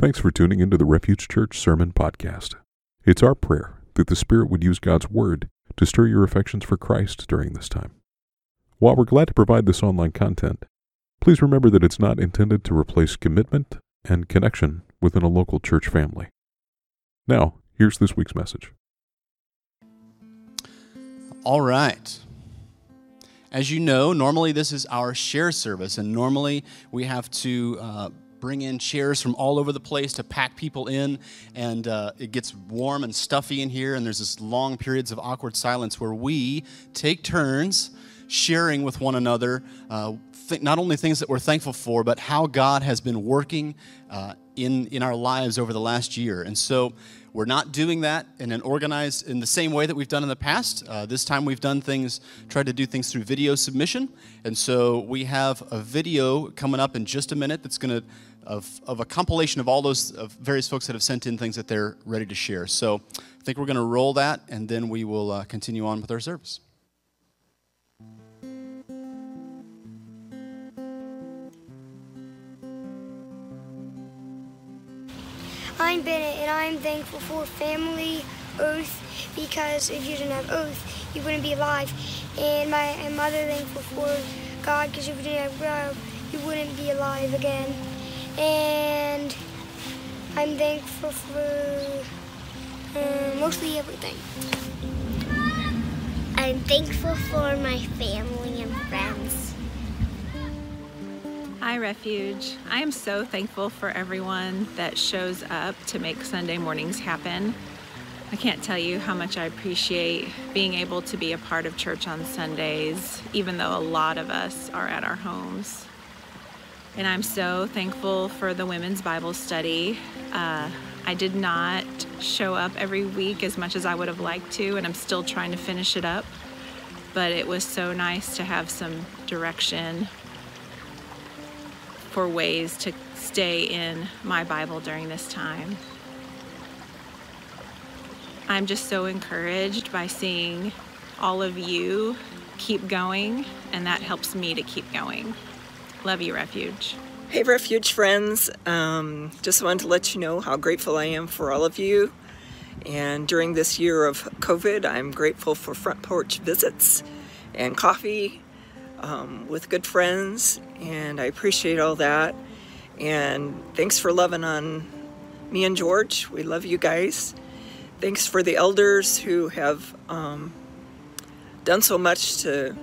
Thanks for tuning into the Refuge Church Sermon Podcast. It's our prayer that the Spirit would use God's Word to stir your affections for Christ during this time. While we're glad to provide this online content, please remember that it's not intended to replace commitment and connection within a local church family. Now, here's this week's message. All right. As you know, normally this is our share service, and normally we have to uh, bring in chairs from all over the place to pack people in, and uh, it gets warm and stuffy in here, and there's this long periods of awkward silence where we take turns sharing with one another uh, th- not only things that we're thankful for, but how God has been working uh, in, in our lives over the last year. And so we're not doing that in an organized, in the same way that we've done in the past. Uh, this time we've done things, tried to do things through video submission. And so we have a video coming up in just a minute that's going to of, of a compilation of all those of various folks that have sent in things that they're ready to share. So I think we're going to roll that, and then we will uh, continue on with our service. I'm Bennett, and I'm thankful for family, Oath, because if you didn't have Oath, you wouldn't be alive. And my and mother thankful for God, because if you didn't have God, you wouldn't be alive again. And I'm thankful for uh, mostly everything. I'm thankful for my family and friends. Hi, Refuge. I am so thankful for everyone that shows up to make Sunday mornings happen. I can't tell you how much I appreciate being able to be a part of church on Sundays, even though a lot of us are at our homes. And I'm so thankful for the women's Bible study. Uh, I did not show up every week as much as I would have liked to, and I'm still trying to finish it up. But it was so nice to have some direction for ways to stay in my Bible during this time. I'm just so encouraged by seeing all of you keep going, and that helps me to keep going. Love you, Refuge. Hey, Refuge friends. Um, just wanted to let you know how grateful I am for all of you. And during this year of COVID, I'm grateful for front porch visits and coffee um, with good friends. And I appreciate all that. And thanks for loving on me and George. We love you guys. Thanks for the elders who have um, done so much to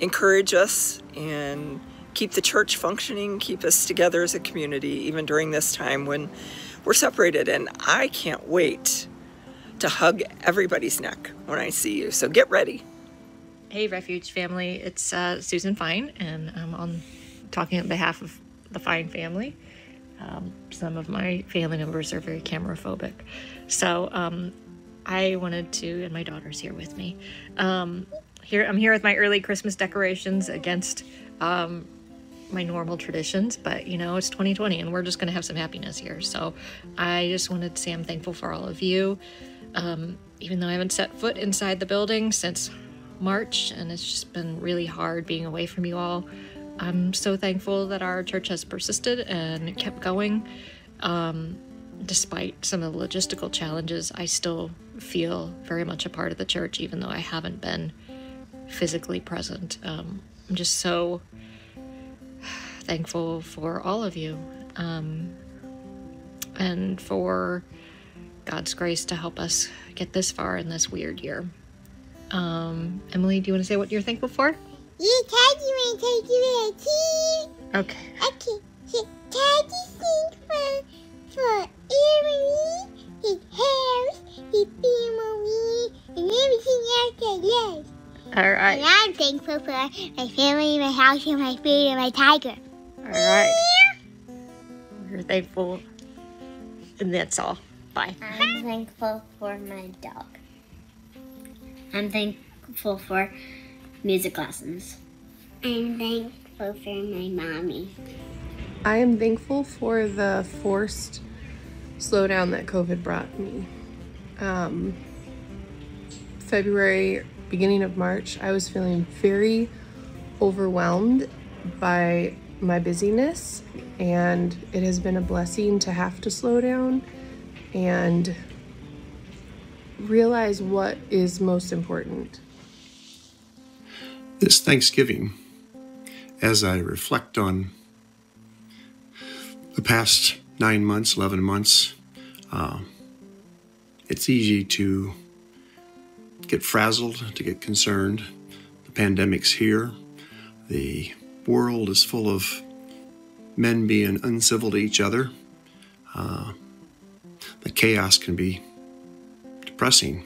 encourage us and keep the church functioning, keep us together as a community, even during this time when we're separated. And I can't wait to hug everybody's neck when I see you. So get ready. Hey, Refuge family, it's uh, Susan Fine, and I'm on talking on behalf of the Fine family. Um, some of my family members are very camera phobic, so um, I wanted to, and my daughter's here with me. Um, here, I'm here with my early Christmas decorations against um, my normal traditions, but you know, it's 2020 and we're just going to have some happiness here. So I just wanted to say I'm thankful for all of you. Um, even though I haven't set foot inside the building since March and it's just been really hard being away from you all, I'm so thankful that our church has persisted and kept going. Um, despite some of the logistical challenges, I still feel very much a part of the church, even though I haven't been physically present. Um, I'm just so thankful for all of you um, and for God's grace to help us get this far in this weird year. Um, Emily, do you want to say what you're thankful for? Yeah, Daddy want to take you tea. Okay. Okay. So, Daddy thanks for, for Emily, his house, his family, and everything else I love. All And. I'm thankful for my family, my house, and my food, and my tiger. All right. We're thankful. And that's all. Bye. I'm thankful for my dog. I'm thankful for music lessons. I'm thankful for my mommy. I am thankful for the forced slowdown that COVID brought me. Um, February, beginning of March, I was feeling very overwhelmed by my busyness And it has been a blessing to have to slow down and realize what is most important. This Thanksgiving, as I reflect on the past nine months, 11 months, uh, it's easy to get frazzled, to get concerned. The pandemic's here. The world is full of men being uncivil to each other. Uh, the chaos can be depressing,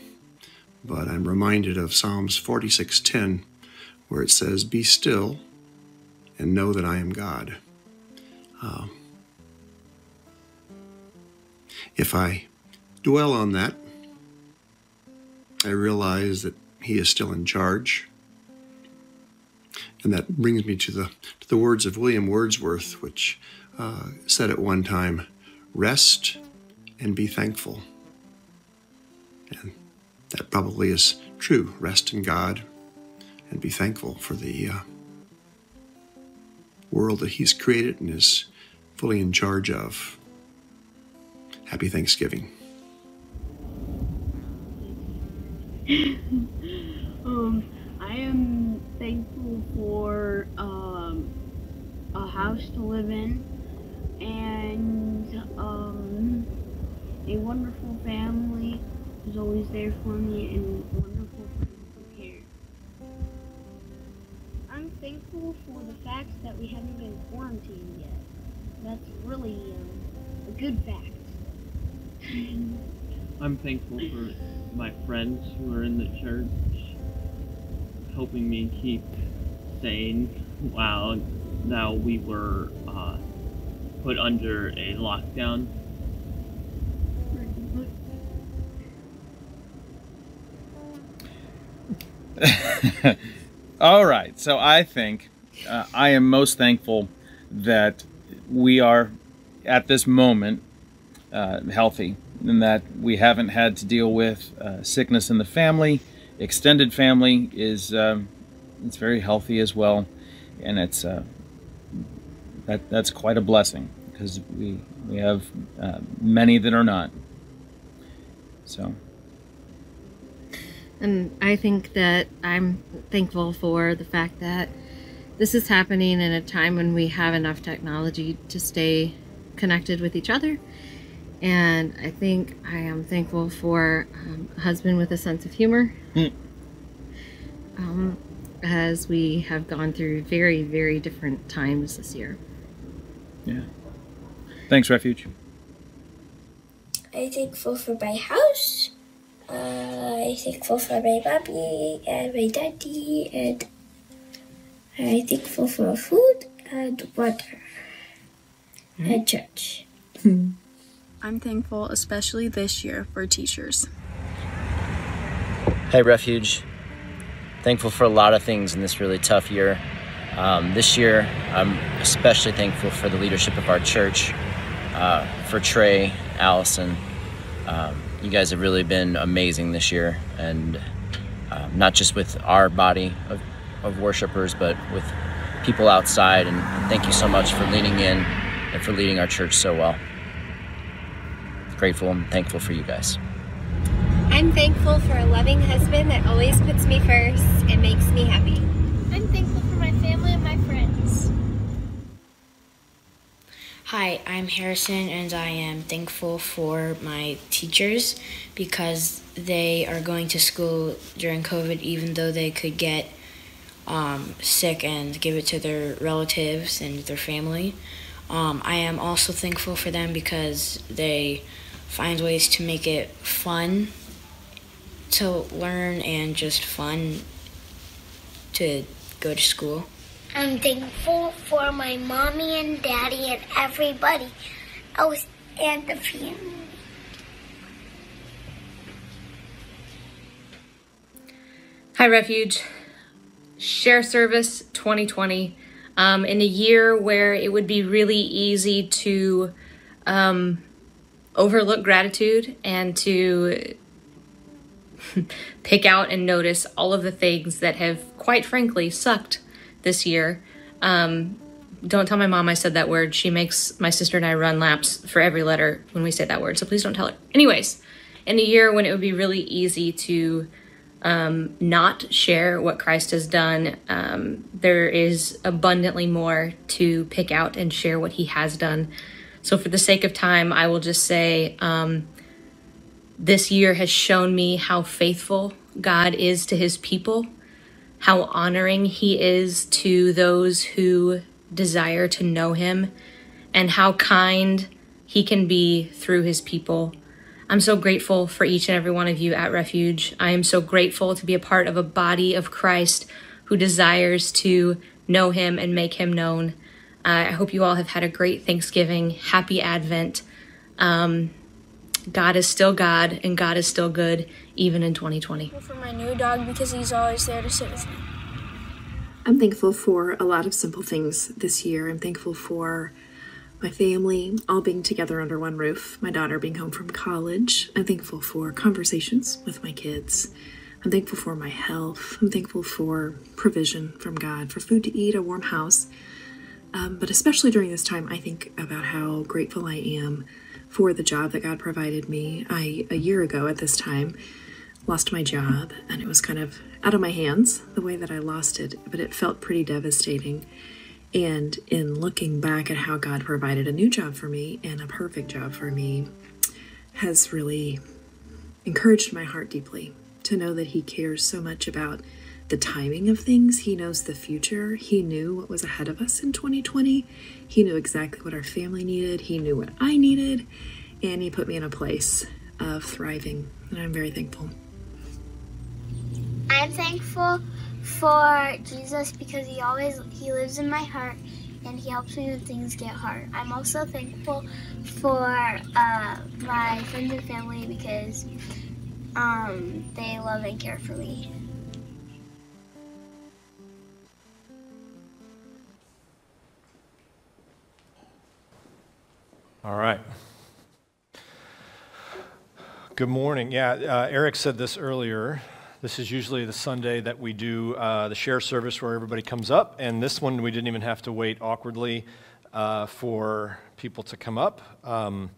but I'm reminded of Psalms 46:10, where it says, "Be still and know that I am God." Uh, if I dwell on that, I realize that He is still in charge. And that brings me to the, to the words of William Wordsworth, which uh, said at one time, Rest and be thankful. And that probably is true. Rest in God and be thankful for the uh, world that He's created and is fully in charge of. Happy Thanksgiving. um, I am for um, a house to live in and um, a wonderful family is always there for me and wonderful friends to care. I'm thankful for the fact that we haven't been quarantined yet. That's really um, a good fact. I'm thankful for my friends who are in the church helping me keep sane while now we were uh, put under a lockdown. All right, so I think uh, I am most thankful that we are at this moment uh, healthy and that we haven't had to deal with uh, sickness in the family. Extended family is um, it's very healthy as well, and it's uh, that that's quite a blessing because we we have uh, many that are not. So. And I think that I'm thankful for the fact that this is happening in a time when we have enough technology to stay connected with each other. And I think I am thankful for um, a husband with a sense of humor. Mm. Um, as we have gone through very, very different times this year. Yeah. Thanks, Refuge. I'm thankful for my house. Uh, I'm thankful for my mommy and my daddy, and I'm thankful for food and water and church. I'm thankful, especially this year, for teachers. Hey, Refuge. Thankful for a lot of things in this really tough year. Um, this year, I'm especially thankful for the leadership of our church, uh, for Trey, Allison. Um, you guys have really been amazing this year, and um, not just with our body of, of worshipers, but with people outside. And thank you so much for leaning in and for leading our church so well. Grateful and thankful for you guys. I'm thankful for a loving husband that always puts me first and makes me happy. I'm thankful for my family and my friends. Hi, I'm Harrison, and I am thankful for my teachers because they are going to school during COVID, even though they could get um, sick and give it to their relatives and their family. Um, I am also thankful for them because they find ways to make it fun to learn and just fun to go to school. I'm thankful for my mommy and daddy and everybody else and the family. Hi, Refuge. Share Service 2020. Um, in a year where it would be really easy to um, overlook gratitude and to pick out and notice all of the things that have, quite frankly, sucked this year. Um, don't tell my mom I said that word. She makes my sister and I run laps for every letter when we say that word. So please don't tell her. Anyways, in a year when it would be really easy to um, not share what Christ has done, um, there is abundantly more to pick out and share what he has done. So, for the sake of time, I will just say um, this year has shown me how faithful God is to his people, how honoring he is to those who desire to know him, and how kind he can be through his people. I'm so grateful for each and every one of you at Refuge. I am so grateful to be a part of a body of Christ who desires to know him and make him known. Uh, I hope you all have had a great Thanksgiving. Happy Advent. Um, God is still God and God is still good, even in 2020. For my new dog because he's always there to sit with me. I'm thankful for a lot of simple things this year. I'm thankful for my family all being together under one roof, my daughter being home from college. I'm thankful for conversations with my kids. I'm thankful for my health. I'm thankful for provision from God, for food to eat, a warm house. Um, but especially during this time, I think about how grateful I am for the job that God provided me. I, a year ago at this time, lost my job and it was kind of out of my hands the way that I lost it, but it felt pretty devastating. And in looking back at how God provided a new job for me and a perfect job for me, has really encouraged my heart deeply to know that He cares so much about the timing of things. He knows the future. He knew what was ahead of us in 2020. He knew exactly what our family needed. He knew what I needed. And He put me in a place of thriving. And I'm very thankful. I'm thankful for Jesus because he always he lives in my heart and he helps me when things get hard. I'm also thankful for uh, my friends and family because um, they love and care for me. All right. Good morning. Yeah, uh, Eric said this earlier. This is usually the Sunday that we do uh, the share service where everybody comes up, and this one we didn't even have to wait awkwardly uh, for people to come up. Um,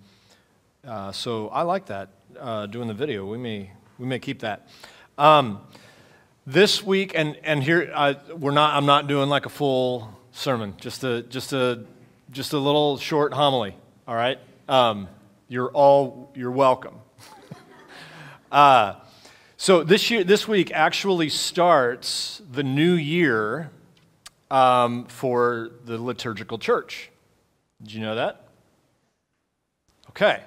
uh, so I like that uh, doing the video. We may we may keep that. Um, this week, and and here we're not. I'm not doing like a full sermon. Just a just a just a little short homily. All right. Um, you're all you're welcome. uh, so this year, this week actually starts the new year um, for the liturgical church. Did you know that? Okay.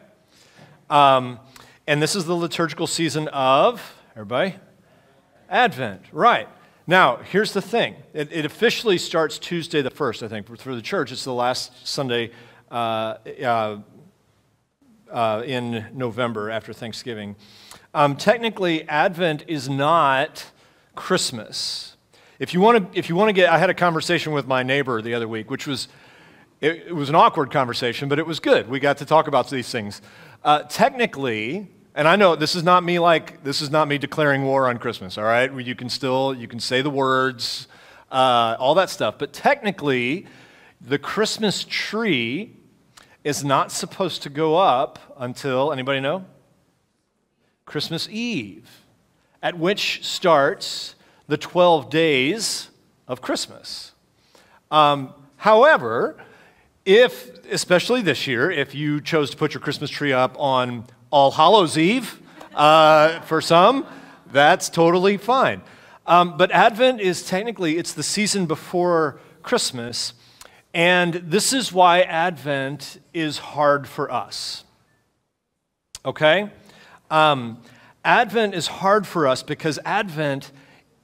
Um, and this is the liturgical season of everybody Advent, right? Now, here's the thing. It, it officially starts Tuesday the first, I think, for the church. It's the last Sunday in November after Thanksgiving. Um, technically, Advent is not Christmas. If you want to, if you want to get, I had a conversation with my neighbor the other week, which was, it, it was an awkward conversation, but it was good. We got to talk about these things. Uh, technically, and I know this is not me like this is not me declaring war on Christmas. All right, you can still you can say the words, uh, all that stuff, but technically, the Christmas tree is not supposed to go up until, anybody know? Christmas Eve, at which starts the 12 days of Christmas. Um, however, if, especially this year, if you chose to put your Christmas tree up on All Hallows Eve, uh, for some, that's totally fine. Um, but Advent is technically, it's the season before Christmas. And this is why Advent is hard for us. Okay? Um, Advent is hard for us because Advent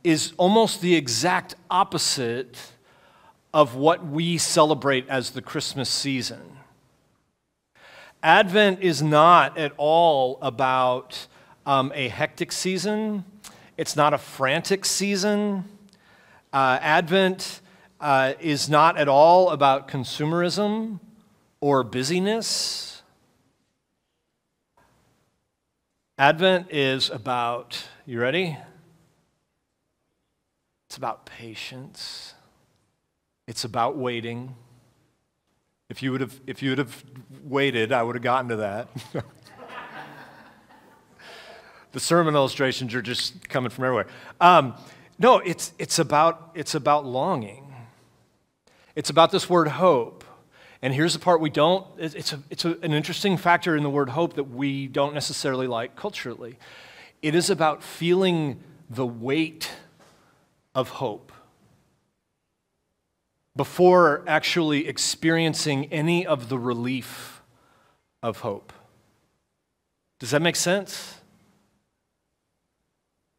is almost the exact opposite of what we celebrate as the Christmas season. Advent is not at all about um, a hectic season, it's not a frantic season. Uh, Advent uh, is not at all about consumerism or busyness. Advent is about, you ready? It's about patience. It's about waiting. If you would have, if you would have waited, I would have gotten to that. the sermon illustrations are just coming from everywhere. Um, no, it's, it's, about, it's about longing. It's about this word hope. And here's the part we don't, it's, a, it's a, an interesting factor in the word hope that we don't necessarily like culturally. It is about feeling the weight of hope before actually experiencing any of the relief of hope. Does that make sense?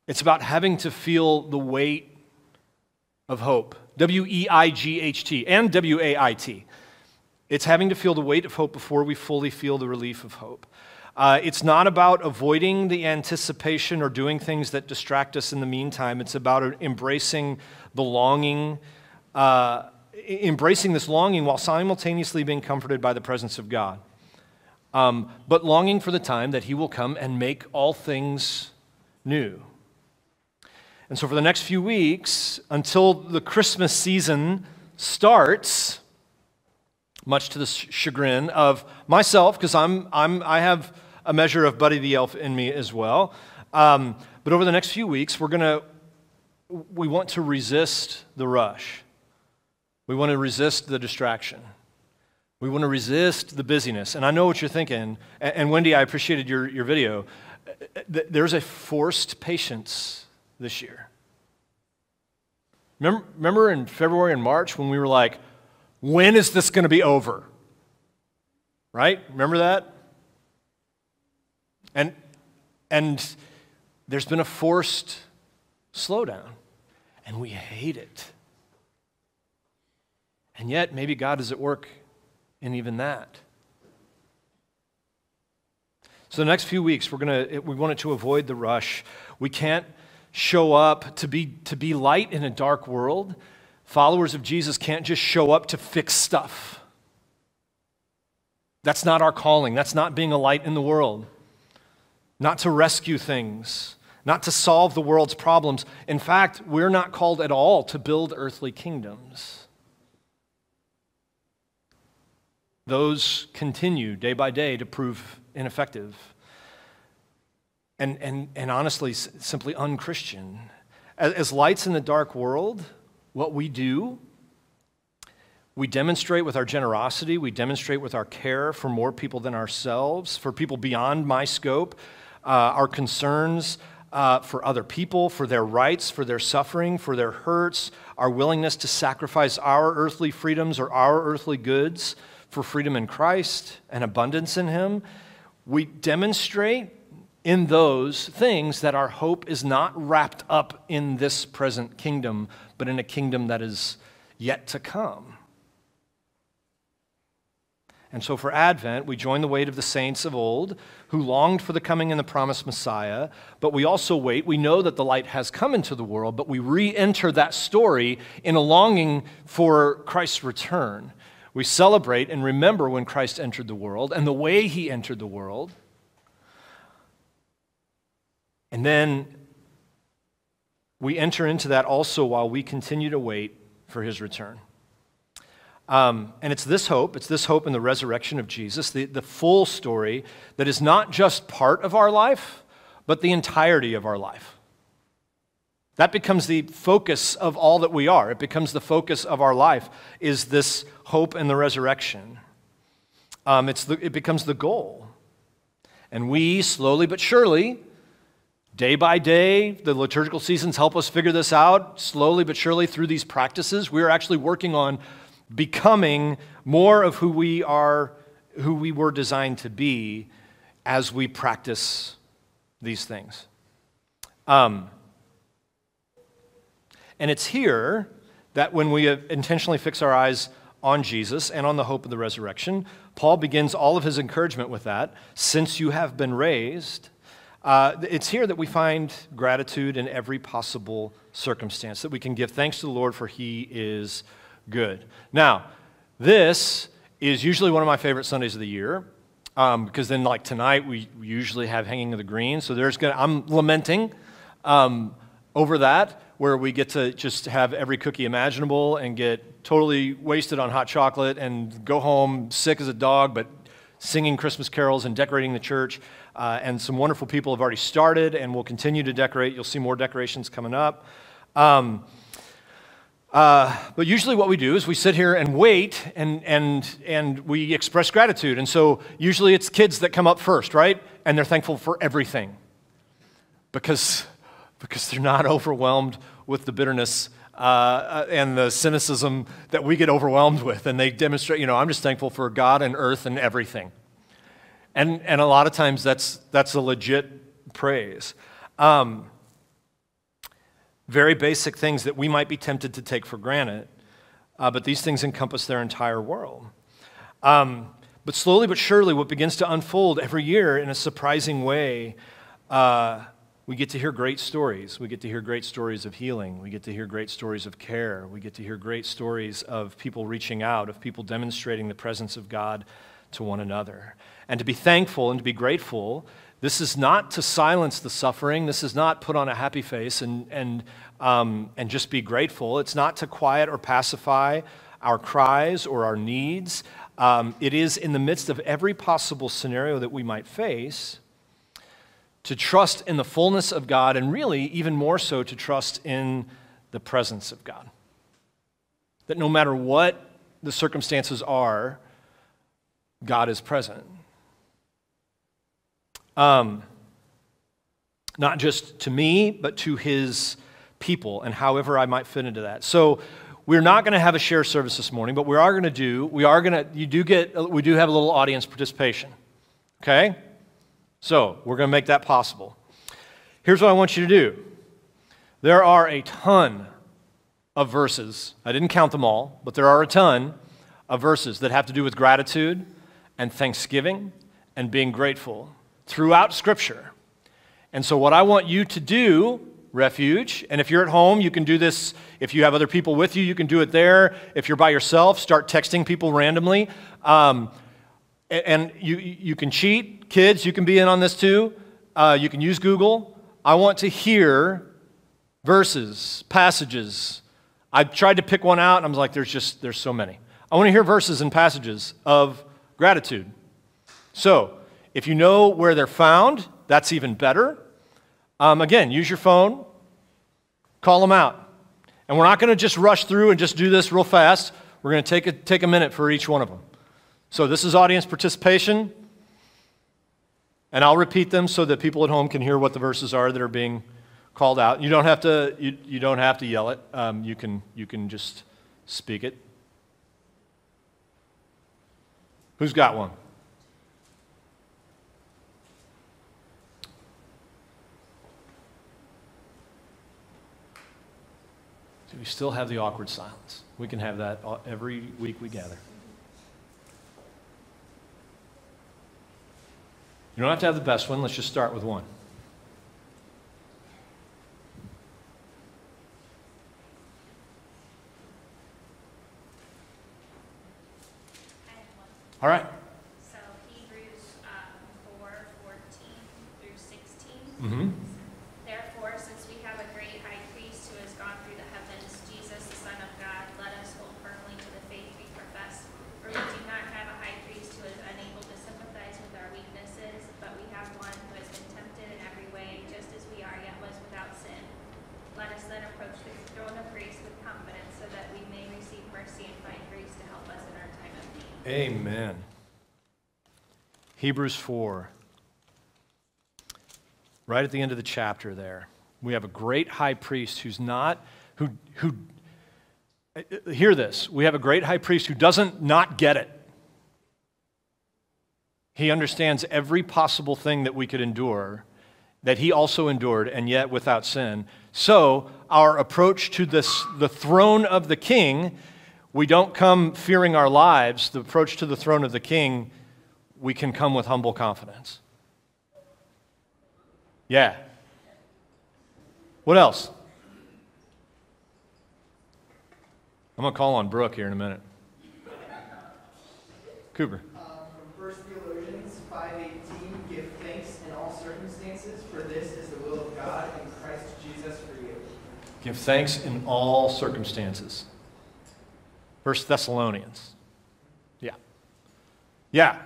It's about having to feel the weight of hope. W E I G H T and W A I T. It's having to feel the weight of hope before we fully feel the relief of hope. Uh, it's not about avoiding the anticipation or doing things that distract us in the meantime. It's about embracing the longing, uh, embracing this longing while simultaneously being comforted by the presence of God. Um, but longing for the time that He will come and make all things new. And so, for the next few weeks, until the Christmas season starts, much to the chagrin of myself, because I'm, I'm, I have a measure of Buddy the Elf in me as well. Um, but over the next few weeks, we're going to, we want to resist the rush. We want to resist the distraction. We want to resist the busyness. And I know what you're thinking. And, Wendy, I appreciated your, your video. There's a forced patience this year. Remember, remember in February and March when we were like, when is this going to be over? Right? Remember that? And, and there's been a forced slowdown, and we hate it. And yet, maybe God is at work in even that. So, the next few weeks, we're gonna, we wanted to avoid the rush. We can't show up to be, to be light in a dark world. Followers of Jesus can't just show up to fix stuff. That's not our calling. That's not being a light in the world. Not to rescue things, not to solve the world's problems. In fact, we're not called at all to build earthly kingdoms. those continue day by day to prove ineffective and, and, and honestly, simply unchristian. As, as lights in the dark world, what we do, we demonstrate with our generosity, we demonstrate with our care for more people than ourselves, for people beyond my scope, uh, our concerns uh, for other people, for their rights, for their suffering, for their hurts, our willingness to sacrifice our earthly freedoms or our earthly goods for freedom in Christ and abundance in Him, we demonstrate in those things that our hope is not wrapped up in this present kingdom, but in a kingdom that is yet to come. And so for Advent, we join the weight of the saints of old who longed for the coming and the promised Messiah, but we also wait. We know that the light has come into the world, but we re enter that story in a longing for Christ's return. We celebrate and remember when Christ entered the world and the way he entered the world. And then we enter into that also while we continue to wait for his return. Um, and it's this hope, it's this hope in the resurrection of Jesus, the, the full story that is not just part of our life, but the entirety of our life. That becomes the focus of all that we are. It becomes the focus of our life, is this hope in the resurrection. Um, it's the, it becomes the goal. And we, slowly but surely, day by day, the liturgical seasons help us figure this out. Slowly but surely, through these practices, we are actually working on becoming more of who we are, who we were designed to be as we practice these things. Um, and it's here that when we intentionally fix our eyes on Jesus and on the hope of the resurrection, Paul begins all of his encouragement with that. Since you have been raised, uh, it's here that we find gratitude in every possible circumstance, that we can give thanks to the Lord for he is good. Now, this is usually one of my favorite Sundays of the year. Um, because then, like tonight, we usually have Hanging of the Green. So there's gonna, I'm lamenting um, over that, where we get to just have every cookie imaginable and get totally wasted on hot chocolate and go home sick as a dog, but singing Christmas carols and decorating the church. Uh, and some wonderful people have already started and will continue to decorate. You'll see more decorations coming up. Um, uh, but usually, what we do is we sit here and wait and, and, and we express gratitude. And so, usually, it's kids that come up first, right? And they're thankful for everything because, because they're not overwhelmed with the bitterness uh, and the cynicism that we get overwhelmed with. And they demonstrate, you know, I'm just thankful for God and earth and everything. And, and a lot of times that's, that's a legit praise. Um, very basic things that we might be tempted to take for granted, uh, but these things encompass their entire world. Um, but slowly but surely, what begins to unfold every year in a surprising way, uh, we get to hear great stories. We get to hear great stories of healing. We get to hear great stories of care. We get to hear great stories of people reaching out, of people demonstrating the presence of God to one another and to be thankful and to be grateful. This is not to silence the suffering. This is not put on a happy face and, and, um, and just be grateful. It's not to quiet or pacify our cries or our needs. Um, it is in the midst of every possible scenario that we might face to trust in the fullness of God and really, even more so, to trust in the presence of God. That no matter what the circumstances are, God is present. Um, not just to me, but to his people and however I might fit into that. So we're not going to have a share service this morning, but we are going to do, we are going to, you do get, we do have a little audience participation. Okay? So we're going to make that possible. Here's what I want you to do there are a ton of verses. I didn't count them all, but there are a ton of verses that have to do with gratitude and thanksgiving and being grateful throughout Scripture. And so, what I want you to do, refuge, and if you're at home, you can do this. If you have other people with you, you can do it there. If you're by yourself, start texting people randomly. Um, and you, you can cheat. Kids, you can be in on this too. Uh, you can use Google. I want to hear verses, passages. I tried to pick one out, and I was like, there's just, there's so many. I want to hear verses and passages of gratitude. So, if you know where they're found, that's even better. Um, again, use your phone, call them out. And we're not going to just rush through and just do this real fast. We're going to take a, take a minute for each one of them. So, this is audience participation. And I'll repeat them so that people at home can hear what the verses are that are being called out. You don't have to, you, you don't have to yell it, um, you, can, you can just speak it. Who's got one? We still have the awkward silence. We can have that every week we gather. You don't have to have the best one. Let's just start with one. All right. So Hebrews um, 4 14 through 16. Mm-hmm. Amen. Hebrews 4. Right at the end of the chapter there, we have a great high priest who's not, who, who, hear this. We have a great high priest who doesn't not get it. He understands every possible thing that we could endure, that he also endured, and yet without sin. So, our approach to this, the throne of the king we don't come fearing our lives, the approach to the throne of the king, we can come with humble confidence. Yeah. What else? I'm going to call on Brooke here in a minute. Cooper. Uh, from 1 Thessalonians 5.18, give thanks in all circumstances, for this is the will of God in Christ Jesus for you. Give thanks in all circumstances. First Thessalonians. Yeah. Yeah.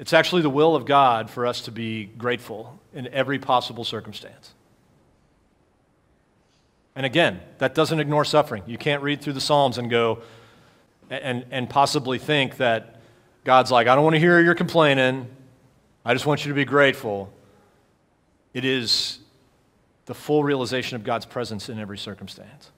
It's actually the will of God for us to be grateful in every possible circumstance. And again, that doesn't ignore suffering. You can't read through the Psalms and go and, and possibly think that God's like, I don't want to hear your complaining. I just want you to be grateful. It is the full realization of God's presence in every circumstance.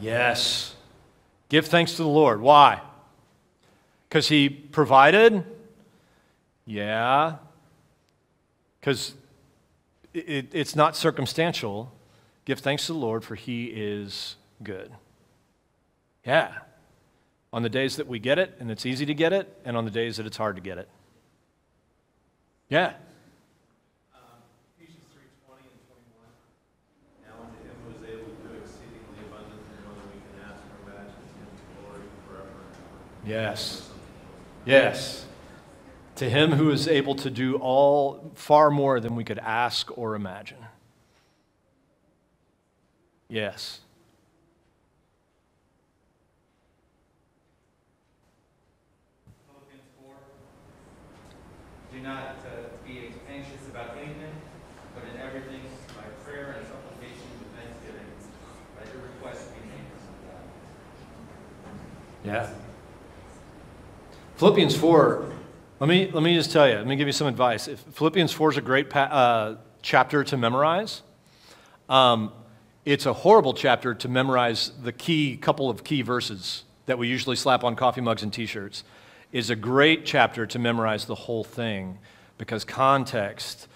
Yes. Give thanks to the Lord. Why? Because He provided? Yeah. Because it, it's not circumstantial. Give thanks to the Lord, for He is good. Yeah. On the days that we get it and it's easy to get it, and on the days that it's hard to get it. Yeah. Yes. Yes. To him who is able to do all far more than we could ask or imagine. Yes. Philippians 4. Do not uh, be anxious about anything, but in everything, by prayer and supplication with thanksgiving, let your requests be made known. Yeah. Philippians 4, let me, let me just tell you, let me give you some advice. If Philippians 4 is a great pa- uh, chapter to memorize. Um, it's a horrible chapter to memorize the key couple of key verses that we usually slap on coffee mugs and t-shirts is a great chapter to memorize the whole thing because context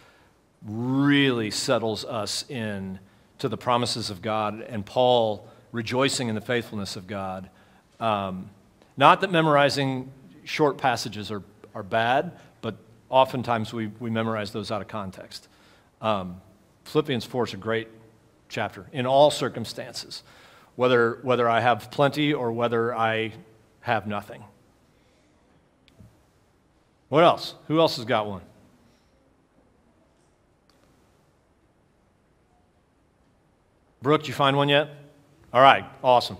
really settles us in to the promises of God and Paul rejoicing in the faithfulness of God. Um, not that memorizing short passages are, are bad, but oftentimes we, we memorize those out of context. Um, Philippians 4 is a great chapter in all circumstances, whether, whether I have plenty or whether I have nothing. What else? Who else has got one? Brooke, you find one yet? All right, awesome.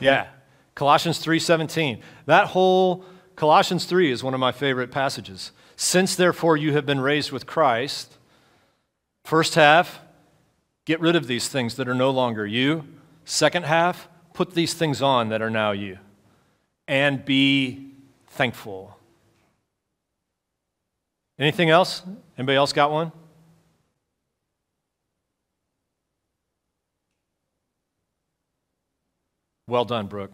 Yeah. Colossians 3:17. That whole Colossians 3 is one of my favorite passages. Since therefore you have been raised with Christ, first half, get rid of these things that are no longer you. Second half, put these things on that are now you. And be thankful. Anything else? Anybody else got one? Well done, Brooke.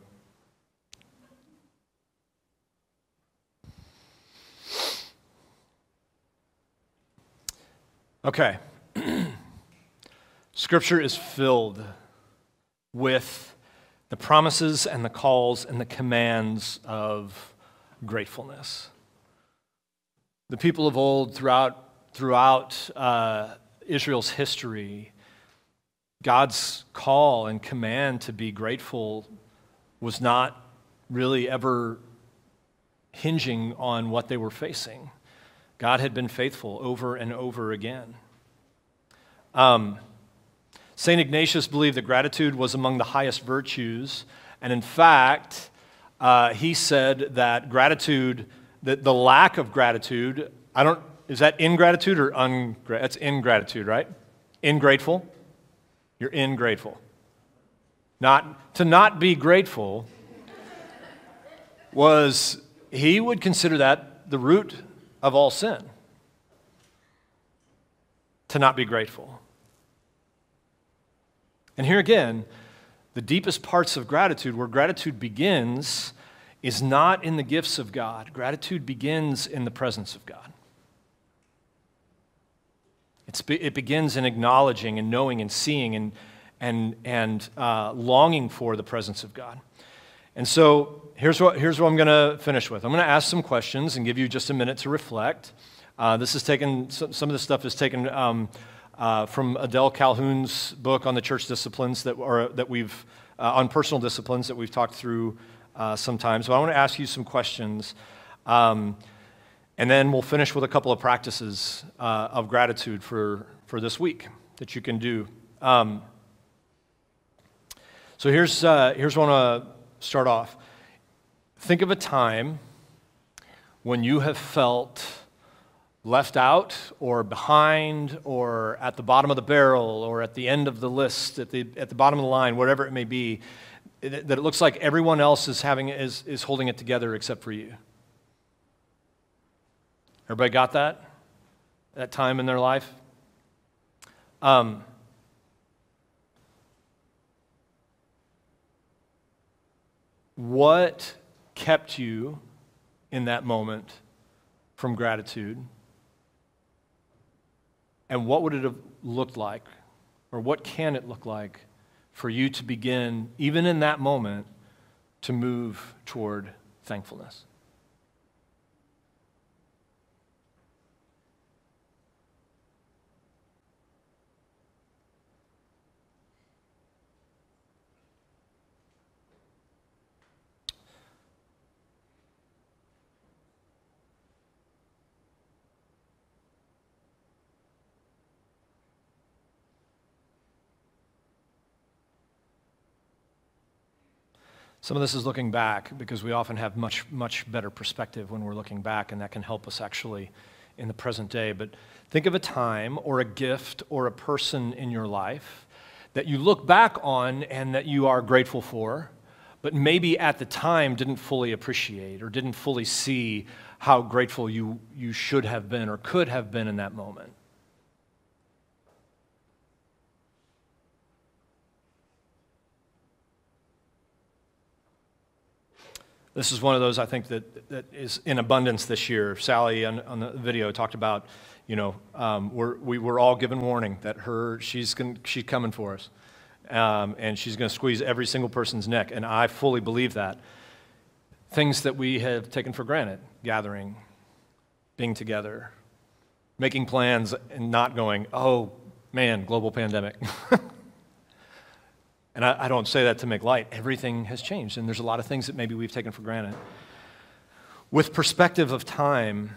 Okay. Scripture is filled with the promises and the calls and the commands of gratefulness. The people of old, throughout, throughout uh, Israel's history, God's call and command to be grateful was not really ever hinging on what they were facing. God had been faithful over and over again. Um, St. Ignatius believed that gratitude was among the highest virtues, and in fact, uh, he said that gratitude, that the lack of gratitude, I don't, is that ingratitude or ungratitude? That's ingratitude, right? Ingrateful. You're ingrateful. Not, to not be grateful was, he would consider that the root of all sin. To not be grateful. And here again, the deepest parts of gratitude, where gratitude begins, is not in the gifts of God. Gratitude begins in the presence of God. It's, it begins in acknowledging and knowing and seeing and, and, and uh, longing for the presence of God. And so here's what, here's what I'm going to finish with. I'm going to ask some questions and give you just a minute to reflect. Uh, this is taken, some, of this stuff is taken um, uh, from Adele Calhoun's book on the church disciplines that, or, that we've, uh, on personal disciplines that we've talked through uh, sometimes. So I want to ask you some questions. Um, and then we'll finish with a couple of practices uh, of gratitude for, for this week that you can do. Um, so here's, uh, here's want to start off. Think of a time when you have felt left out or behind or at the bottom of the barrel or at the end of the list, at the, at the bottom of the line, whatever it may be, that it looks like everyone else is, having, is, is holding it together except for you. Everybody got that? That time in their life? Um, what kept you in that moment from gratitude? And what would it have looked like? Or what can it look like for you to begin, even in that moment, to move toward thankfulness? Some of this is looking back because we often have much, much better perspective when we're looking back, and that can help us actually in the present day. But think of a time or a gift or a person in your life that you look back on and that you are grateful for, but maybe at the time didn't fully appreciate or didn't fully see how grateful you, you should have been or could have been in that moment. This is one of those I think that, that is in abundance this year. Sally on, on the video talked about, you know, um, we're, we were all given warning that her she's she's coming for us, um, and she's going to squeeze every single person's neck, and I fully believe that. Things that we have taken for granted, gathering, being together, making plans, and not going, oh man, global pandemic. And I, I, don't say that to make light. Everything has changed, and there's a lot of things that maybe we've taken for granted. With perspective of time,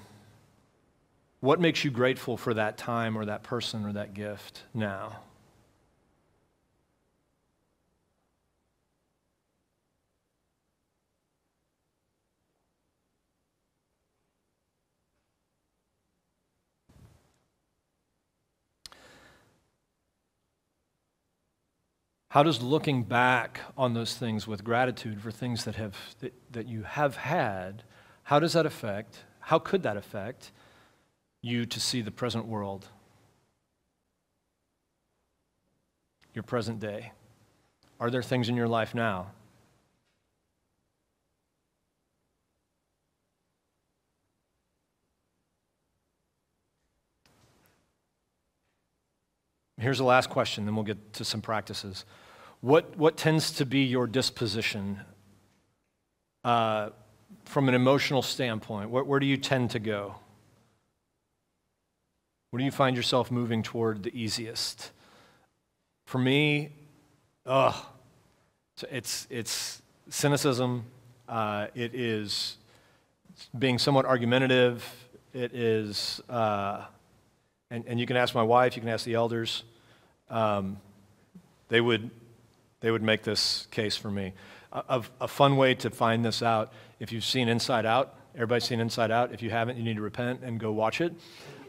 what makes you grateful for that time or that person or that gift now? How does looking back on those things with gratitude for things that, have, that, that you have had, how does that affect, how could that affect you to see the present world, your present day? Are there things in your life now Here's the last question, then we'll get to some practices. What, what tends to be your disposition uh, from an emotional standpoint? Where, where do you tend to go? Where do you find yourself moving toward the easiest? For me, ugh, it's, it's cynicism. Uh, it is being somewhat argumentative. It is, uh, and, and you can ask my wife, you can ask the elders. Um, they would they would make this case for me. A, a, fun way to find this out, if you've seen Inside Out, everybody's seen Inside Out. If you haven't, you need to repent and go watch it.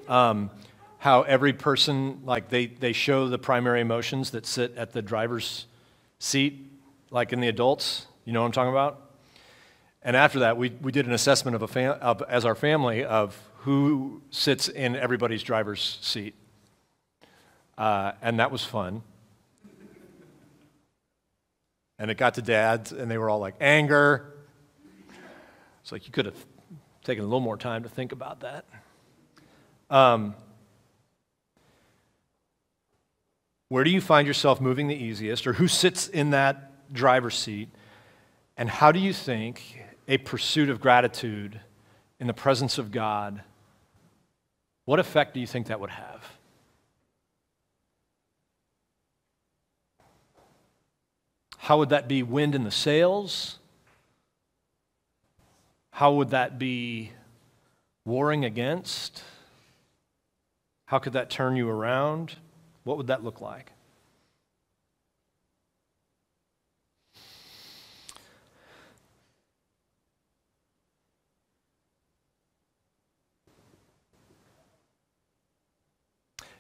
Um, how every person, like they, they show the primary emotions that sit at the driver's seat, like in the adults. You know what I'm talking about? And after that, we, we did an assessment of, a fam- of as our family of who sits in everybody's driver's seat. Uh, and that was fun. And it got to dads, and they were all like, anger. It's like you could have taken a little more time to think about that. Um, where do you find yourself moving the easiest, or who sits in that driver's seat? And how do you think a pursuit of gratitude in the presence of God, what effect do you think that would have? How would that be wind in the sails? How would that be warring against? How could that turn you around? What would that look like?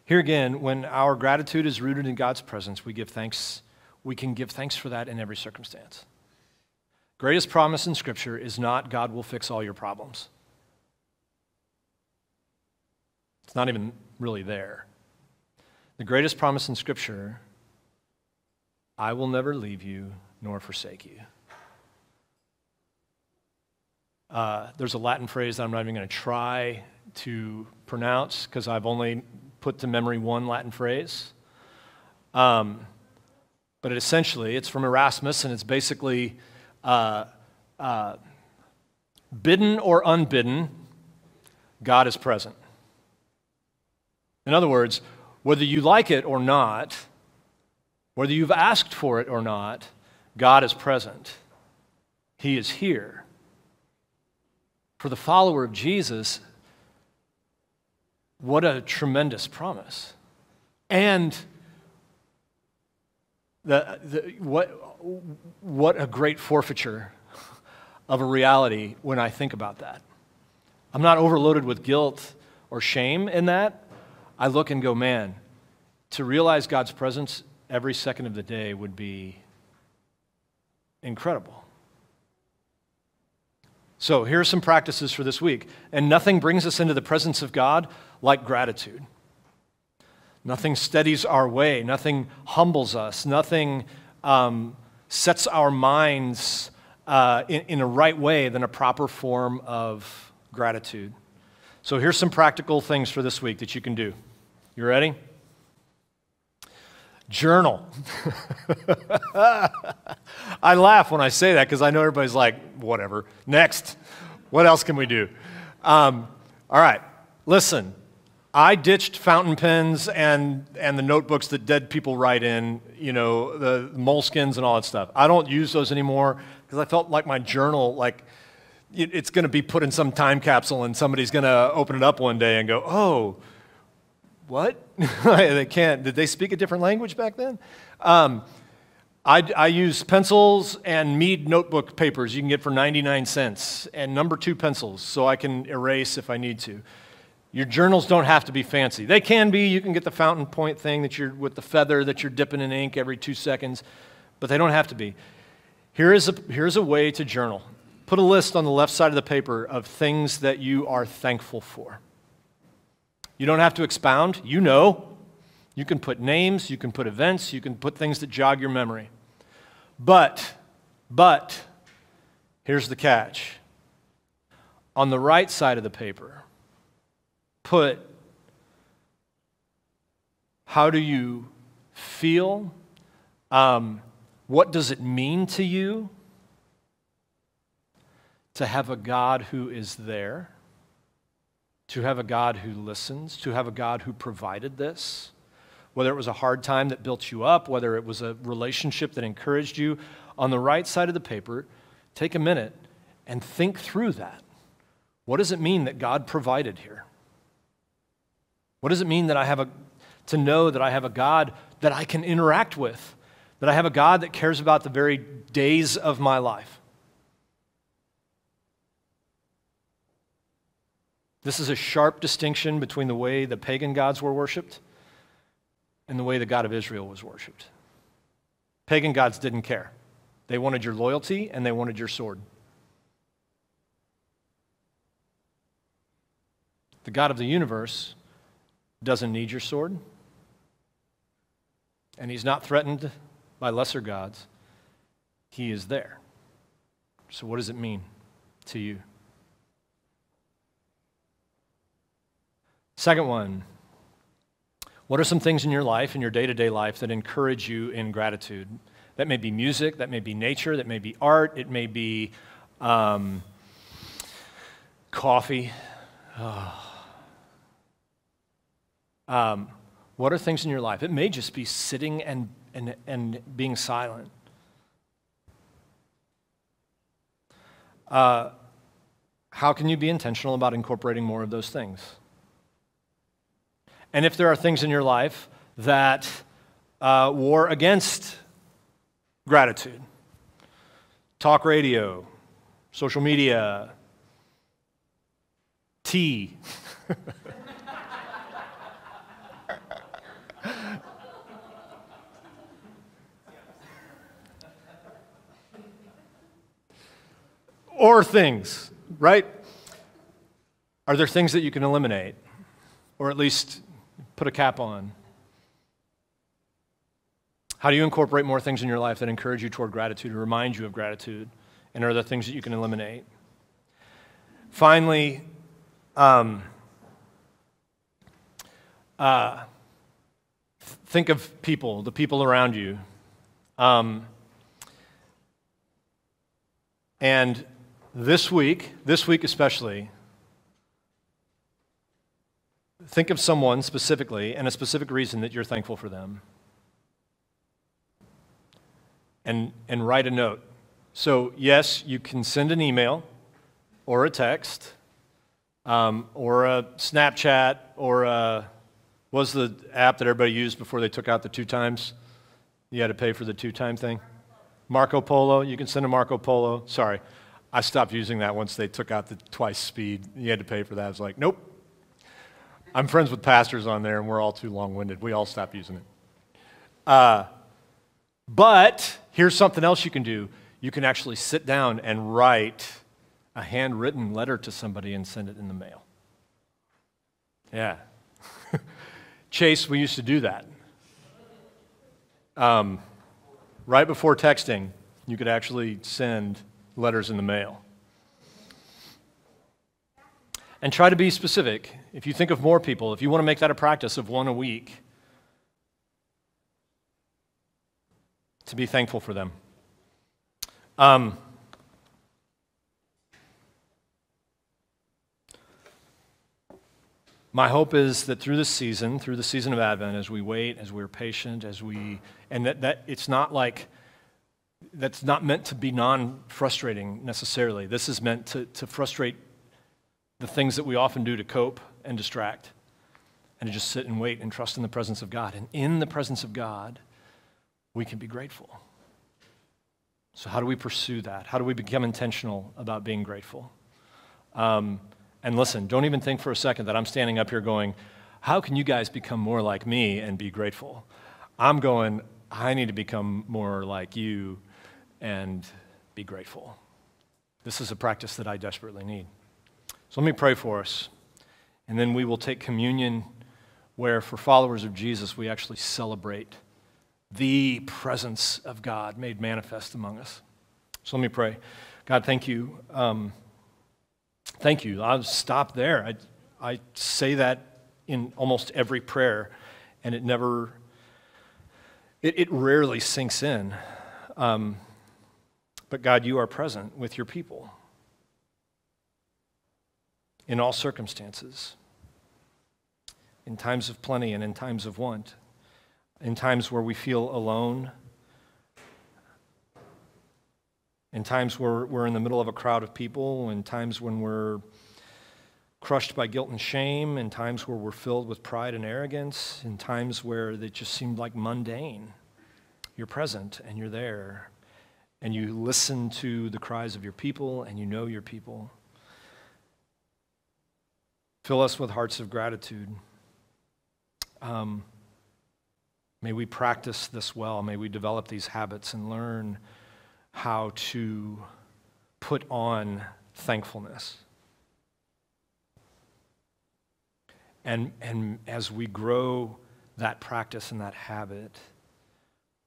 Here again, when our gratitude is rooted in God's presence, we give thanks. We can give thanks for that in every circumstance. Greatest promise in Scripture is not God will fix all your problems. It's not even really there. The greatest promise in Scripture I will never leave you nor forsake you. Uh, there's a Latin phrase that I'm not even going to try to pronounce because I've only put to memory one Latin phrase. Um, but it essentially, it's from Erasmus, and it's basically uh, uh, bidden or unbidden, God is present. In other words, whether you like it or not, whether you've asked for it or not, God is present. He is here. For the follower of Jesus, what a tremendous promise. And the, the, what, what a great forfeiture of a reality when I think about that. I'm not overloaded with guilt or shame in that. I look and go, man, to realize God's presence every second of the day would be incredible. So, here are some practices for this week. And nothing brings us into the presence of God like gratitude. Nothing steadies our way, nothing humbles us, nothing um, sets our minds uh, in, in a right way than a proper form of gratitude. So, here's some practical things for this week that you can do. You ready? Journal. I laugh when I say that because I know everybody's like, whatever. Next. What else can we do? Um, all right. Listen, I ditched fountain pens and, and the notebooks that dead people write in, you know, the moleskins and all that stuff. I don't use those anymore because I felt like my journal, like, it, it's going to be put in some time capsule and somebody's going to open it up one day and go, oh, what? they can't. Did they speak a different language back then? Um, I, I, use pencils and Mead notebook papers you can get for 99 cents and number two pencils so I can erase if I need to. Your journals don't have to be fancy. They can be. You can get the fountain point thing that you're with the feather that you're dipping in ink every two seconds, but they don't have to be. Here is a, here's a way to journal. Put a list on the left side of the paper of things that you are thankful for. You don't have to expound. You know. You can put names, you can put events, you can put things that jog your memory. But, but, here's the catch. On the right side of the paper, put how do you feel? Um, what does it mean to you to have a God who is there? To have a God who listens? To have a God who provided this? Whether it was a hard time that built you up, whether it was a relationship that encouraged you, on the right side of the paper, take a minute and think through that. What does it mean that God provided here? What does it mean that I have a, to know that I have a God that I can interact with? That I have a God that cares about the very days of my life? This is a sharp distinction between the way the pagan gods were worshiped and the way the God of Israel was worshiped. Pagan gods didn't care. They wanted your loyalty and they wanted your sword. The God of the universe doesn't need your sword, and he's not threatened by lesser gods. He is there. So, what does it mean to you? Second one what are some things in your life, in your day to day life, that encourage you in gratitude? That may be music, that may be nature, that may be art, it may be um, coffee. Oh. Um, what are things in your life? It may just be sitting and, and, and being silent. Uh, how can you be intentional about incorporating more of those things? And if there are things in your life that uh, war against gratitude, talk radio, social media, tea. or things, right? Are there things that you can eliminate or at least put a cap on? How do you incorporate more things in your life that encourage you toward gratitude or remind you of gratitude? And are there things that you can eliminate? Finally, um, uh, think of people, the people around you. Um, and this week, this week especially, think of someone specifically and a specific reason that you're thankful for them. And, and write a note. So, yes, you can send an email or a text um, or a Snapchat or a, was the app that everybody used before they took out the two times? You had to pay for the two time thing? Marco Polo. You can send a Marco Polo. Sorry. I stopped using that once they took out the twice speed. You had to pay for that. I was like, nope. I'm friends with pastors on there, and we're all too long winded. We all stopped using it. Uh, but here's something else you can do you can actually sit down and write a handwritten letter to somebody and send it in the mail. Yeah. Chase, we used to do that. Um, right before texting, you could actually send letters in the mail. And try to be specific. If you think of more people, if you want to make that a practice of one a week, to be thankful for them. Um, my hope is that through this season, through the season of Advent, as we wait, as we're patient, as we, and that, that it's not like, that's not meant to be non frustrating necessarily. This is meant to, to frustrate the things that we often do to cope and distract, and to just sit and wait and trust in the presence of God. And in the presence of God, we can be grateful. So, how do we pursue that? How do we become intentional about being grateful? Um, and listen, don't even think for a second that I'm standing up here going, How can you guys become more like me and be grateful? I'm going, I need to become more like you and be grateful. This is a practice that I desperately need. So, let me pray for us. And then we will take communion where, for followers of Jesus, we actually celebrate the presence of God made manifest among us. So let me pray. God, thank you. Um, thank you. I'll stop there. I, I say that in almost every prayer, and it never, it, it rarely sinks in. Um, but God, you are present with your people. In all circumstances, in times of plenty and in times of want. In times where we feel alone, in times where we're in the middle of a crowd of people, in times when we're crushed by guilt and shame, in times where we're filled with pride and arrogance, in times where they just seemed like mundane. You're present and you're there, and you listen to the cries of your people and you know your people. Fill us with hearts of gratitude. Um, May we practice this well. May we develop these habits and learn how to put on thankfulness. And, and as we grow that practice and that habit,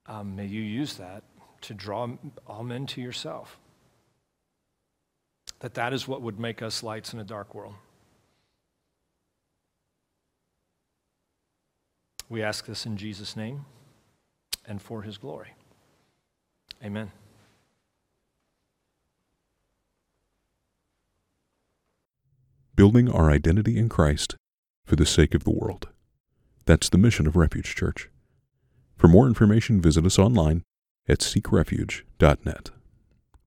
um, may you use that to draw all men to yourself. That that is what would make us lights in a dark world. We ask this in Jesus' name and for his glory. Amen. Building our identity in Christ for the sake of the world. That's the mission of Refuge Church. For more information, visit us online at seekrefuge.net.